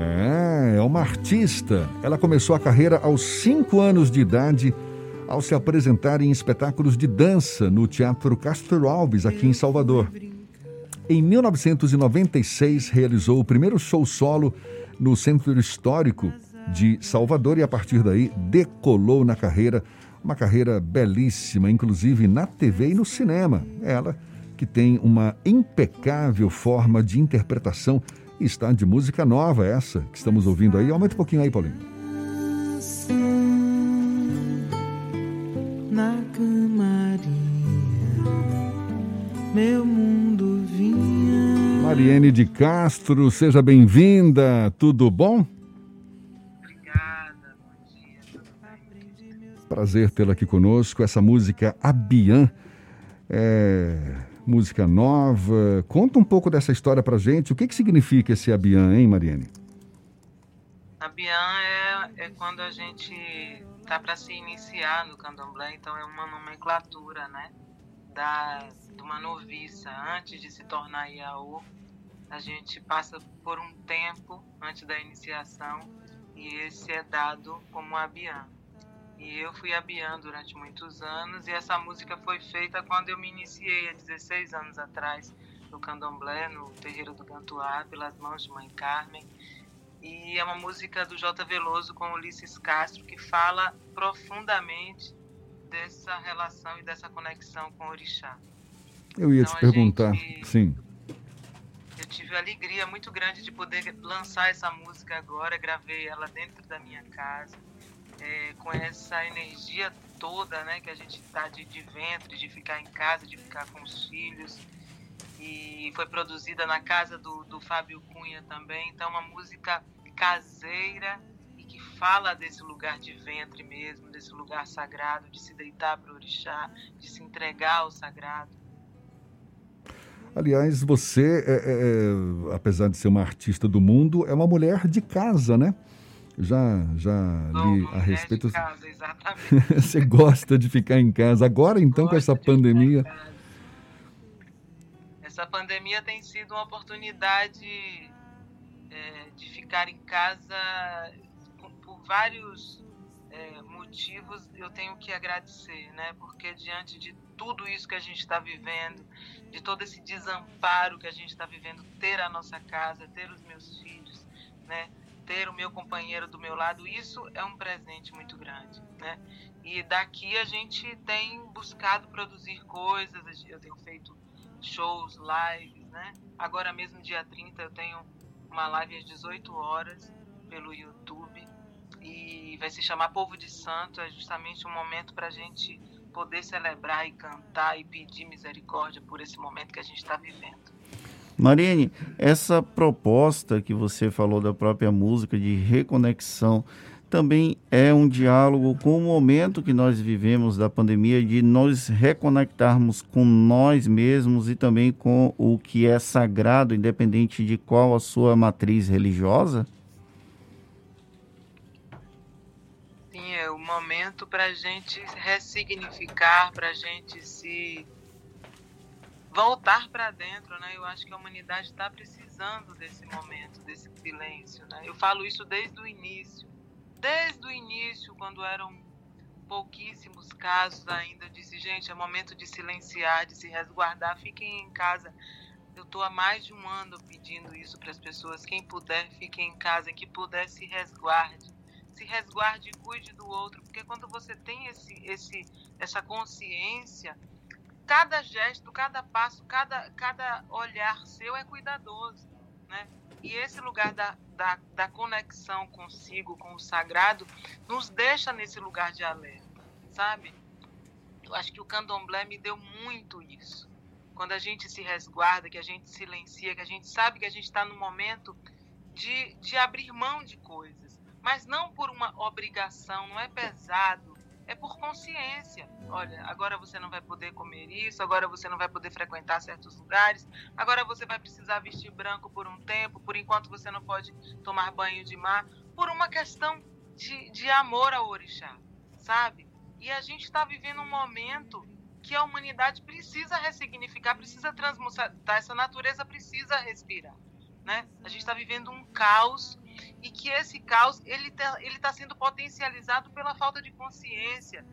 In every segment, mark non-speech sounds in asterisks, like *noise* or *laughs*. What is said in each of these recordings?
É, é uma artista. Ela começou a carreira aos 5 anos de idade ao se apresentar em espetáculos de dança no Teatro Castro Alves, aqui em Salvador. Em 1996, realizou o primeiro show solo no Centro Histórico de Salvador e, a partir daí, decolou na carreira. Uma carreira belíssima, inclusive na TV e no cinema. Ela que tem uma impecável forma de interpretação está de música nova essa que estamos ouvindo aí. Aumenta um pouquinho aí, Paulinho. Na camarinha, meu mundo vinha. Mariene de Castro, seja bem-vinda. Tudo bom? Obrigada, bom dia, tudo bem? Prazer tê-la aqui conosco. Essa música Abian é música nova. Conta um pouco dessa história pra gente. O que, que significa esse Abian, hein, Mariane? Abian é, é quando a gente tá para se iniciar no candomblé, então é uma nomenclatura, né? Da, de uma noviça. Antes de se tornar Iaô, a gente passa por um tempo antes da iniciação e esse é dado como Abian. E eu fui abian durante muitos anos e essa música foi feita quando eu me iniciei há 16 anos atrás no candomblé, no terreiro do Gantuá, pelas mãos de Mãe Carmen. E é uma música do J. Veloso com Ulisses Castro que fala profundamente dessa relação e dessa conexão com o orixá. Eu ia então, te perguntar, gente, sim. Eu tive a alegria muito grande de poder lançar essa música agora, gravei ela dentro da minha casa é, com essa energia toda, né, que a gente está de, de ventre, de ficar em casa, de ficar com os filhos. E foi produzida na casa do, do Fábio Cunha também. Então, uma música caseira e que fala desse lugar de ventre mesmo, desse lugar sagrado, de se deitar para o orixá, de se entregar ao sagrado. Aliás, você, é, é, é apesar de ser uma artista do mundo, é uma mulher de casa, né? Já, já li a respeito. É casa, exatamente. *laughs* Você gosta de ficar em casa. Agora, então, com essa pandemia. Essa pandemia tem sido uma oportunidade é, de ficar em casa por vários é, motivos. Eu tenho que agradecer, né? Porque diante de tudo isso que a gente está vivendo, de todo esse desamparo que a gente está vivendo, ter a nossa casa, ter os meus filhos, né? Ter o meu companheiro do meu lado, isso é um presente muito grande, né? E daqui a gente tem buscado produzir coisas, eu tenho feito shows, lives, né? Agora mesmo dia 30 eu tenho uma live às 18 horas pelo YouTube e vai se chamar Povo de Santo, é justamente um momento para a gente poder celebrar e cantar e pedir misericórdia por esse momento que a gente está vivendo. Marine, essa proposta que você falou da própria música de reconexão também é um diálogo com o momento que nós vivemos da pandemia, de nós reconectarmos com nós mesmos e também com o que é sagrado, independente de qual a sua matriz religiosa? Sim, é o momento para a gente ressignificar, para a gente se voltar para dentro, né? Eu acho que a humanidade está precisando desse momento, desse silêncio, né? Eu falo isso desde o início, desde o início, quando eram pouquíssimos casos ainda, eu disse, gente, é momento de silenciar, de se resguardar, fiquem em casa. Eu estou há mais de um ano pedindo isso para as pessoas. Quem puder, fique em casa. Quem puder, se resguarde. Se resguarde e cuide do outro. Porque quando você tem esse, esse, essa consciência, cada gesto, cada passo, cada, cada olhar seu é cuidadoso, né? E esse lugar da, da, da conexão consigo, com o sagrado, nos deixa nesse lugar de alerta, sabe? Eu acho que o candomblé me deu muito isso. Quando a gente se resguarda, que a gente silencia, que a gente sabe que a gente está no momento de, de abrir mão de coisas, mas não por uma obrigação, não é pesado, é por consciência. Olha, agora você não vai poder comer isso, agora você não vai poder frequentar certos lugares, agora você vai precisar vestir branco por um tempo, por enquanto você não pode tomar banho de mar, por uma questão de, de amor ao orixá, sabe? E a gente está vivendo um momento que a humanidade precisa ressignificar, precisa transmutar, essa natureza precisa respirar. Né? A gente está vivendo um caos e que esse caos ele está ele tá sendo potencializado pela falta de consciência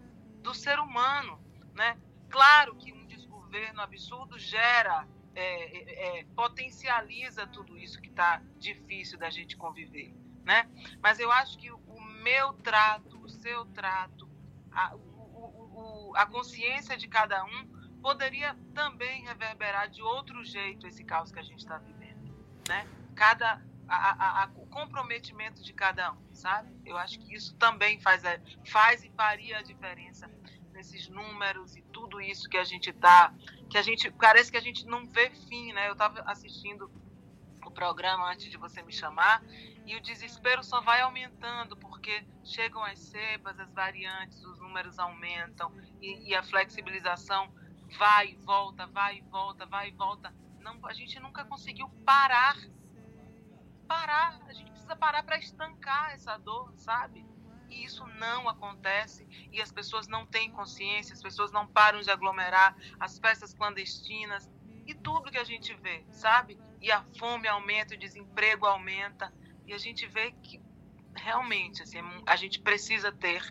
do ser humano, né? Claro que um desgoverno absurdo gera é, é, é potencializa tudo isso que está difícil da gente conviver, né? Mas eu acho que o meu trato, o seu trato, a, o, o, a consciência de cada um poderia também reverberar de outro jeito esse caos que a gente está vivendo, né? Cada a, a, a, o comprometimento de cada um, sabe? Eu acho que isso também faz, faz e faria a diferença nesses números e tudo isso que a gente tá, que a gente parece que a gente não vê fim, né? Eu estava assistindo o programa antes de você me chamar e o desespero só vai aumentando porque chegam as cepas, as variantes, os números aumentam e, e a flexibilização vai e volta, vai e volta, vai e volta. Não, a gente nunca conseguiu parar. Parar. A gente precisa parar para estancar essa dor, sabe? E isso não acontece e as pessoas não têm consciência, as pessoas não param de aglomerar, as festas clandestinas e tudo que a gente vê, sabe? E a fome aumenta, o desemprego aumenta e a gente vê que realmente assim, a gente precisa ter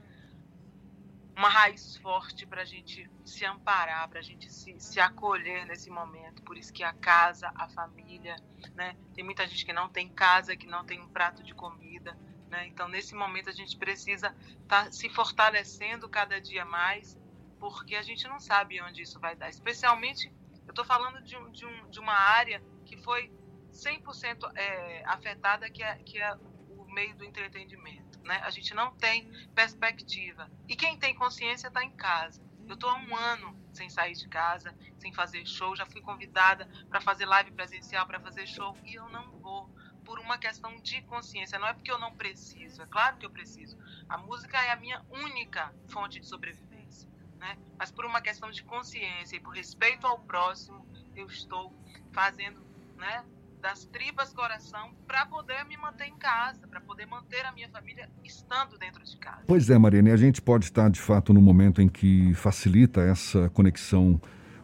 uma raiz forte para a gente se amparar, para a gente se, se acolher nesse momento. Por isso que a casa, a família, né? Tem muita gente que não tem casa, que não tem um prato de comida, né? Então, nesse momento, a gente precisa estar tá se fortalecendo cada dia mais, porque a gente não sabe onde isso vai dar. Especialmente, eu estou falando de, de, um, de, uma área que foi 100% é, afetada, que é, que é o meio do entretenimento né? A gente não tem perspectiva. E quem tem consciência está em casa. Eu estou há um ano sem sair de casa, sem fazer show. Já fui convidada para fazer live presencial, para fazer show, e eu não vou por uma questão de consciência. Não é porque eu não preciso, é claro que eu preciso. A música é a minha única fonte de sobrevivência, né? Mas por uma questão de consciência e por respeito ao próximo, eu estou fazendo, né? Das tripas coração para poder me manter em casa, para poder manter a minha família estando dentro de casa. Pois é, Mariane, a gente pode estar de fato no momento em que facilita essa conexão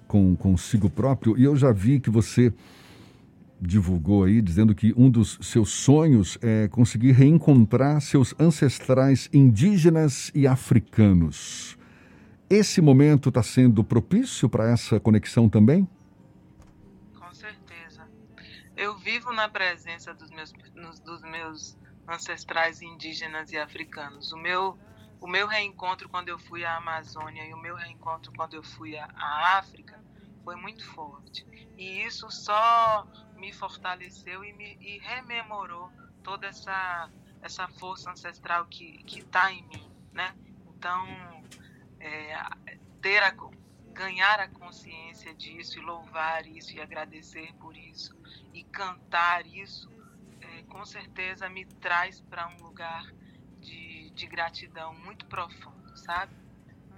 com consigo próprio e eu já vi que você divulgou aí dizendo que um dos seus sonhos é conseguir reencontrar seus ancestrais indígenas e africanos. Esse momento está sendo propício para essa conexão também? Eu vivo na presença dos meus, dos meus ancestrais indígenas e africanos. O meu, o meu reencontro quando eu fui à Amazônia e o meu reencontro quando eu fui à, África foi muito forte. E isso só me fortaleceu e me e rememorou toda essa, essa força ancestral que está em mim. Né? Então, é, ter a, ganhar a consciência disso e louvar isso e agradecer por isso e cantar isso, é, com certeza me traz para um lugar de, de gratidão muito profundo, sabe?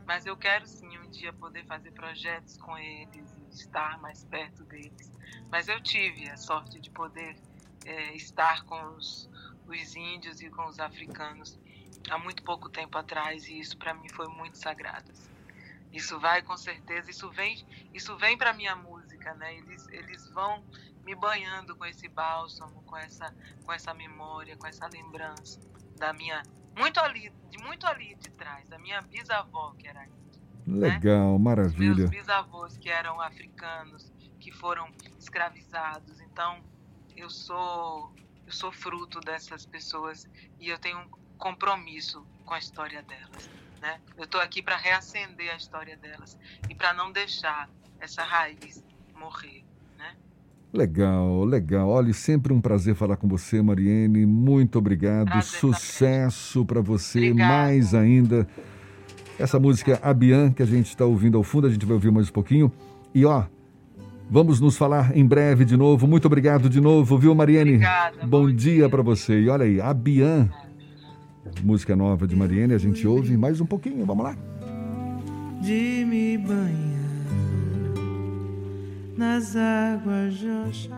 Mas eu quero sim um dia poder fazer projetos com eles e estar mais perto deles. Mas eu tive a sorte de poder é, estar com os, os índios e com os africanos há muito pouco tempo atrás e isso para mim foi muito sagrado. Isso vai com certeza, isso vem, isso vem para minha música, né? Eles, eles vão me banhando com esse bálsamo, com essa, com essa memória, com essa lembrança da minha muito ali, de muito ali de trás, da minha bisavó que era. Né? Legal, né? maravilha. Os meus bisavós que eram africanos, que foram escravizados. Então, eu sou eu sou fruto dessas pessoas e eu tenho um compromisso com a história delas. Né? Eu estou aqui para reacender a história delas e para não deixar essa raiz morrer. Né? Legal, legal. Olha, sempre um prazer falar com você, Mariene. Muito obrigado. Prazer Sucesso para você, Obrigada. mais ainda. Essa música Abian, que a gente está ouvindo ao fundo, a gente vai ouvir mais um pouquinho. E ó, vamos nos falar em breve de novo. Muito obrigado de novo, viu, Mariene? Obrigada, bom, bom dia, dia. para você. E olha aí, Abian. É música nova de Mariene, a gente ouve mais um pouquinho, vamos lá? De me banhar nas águas de Oxalá.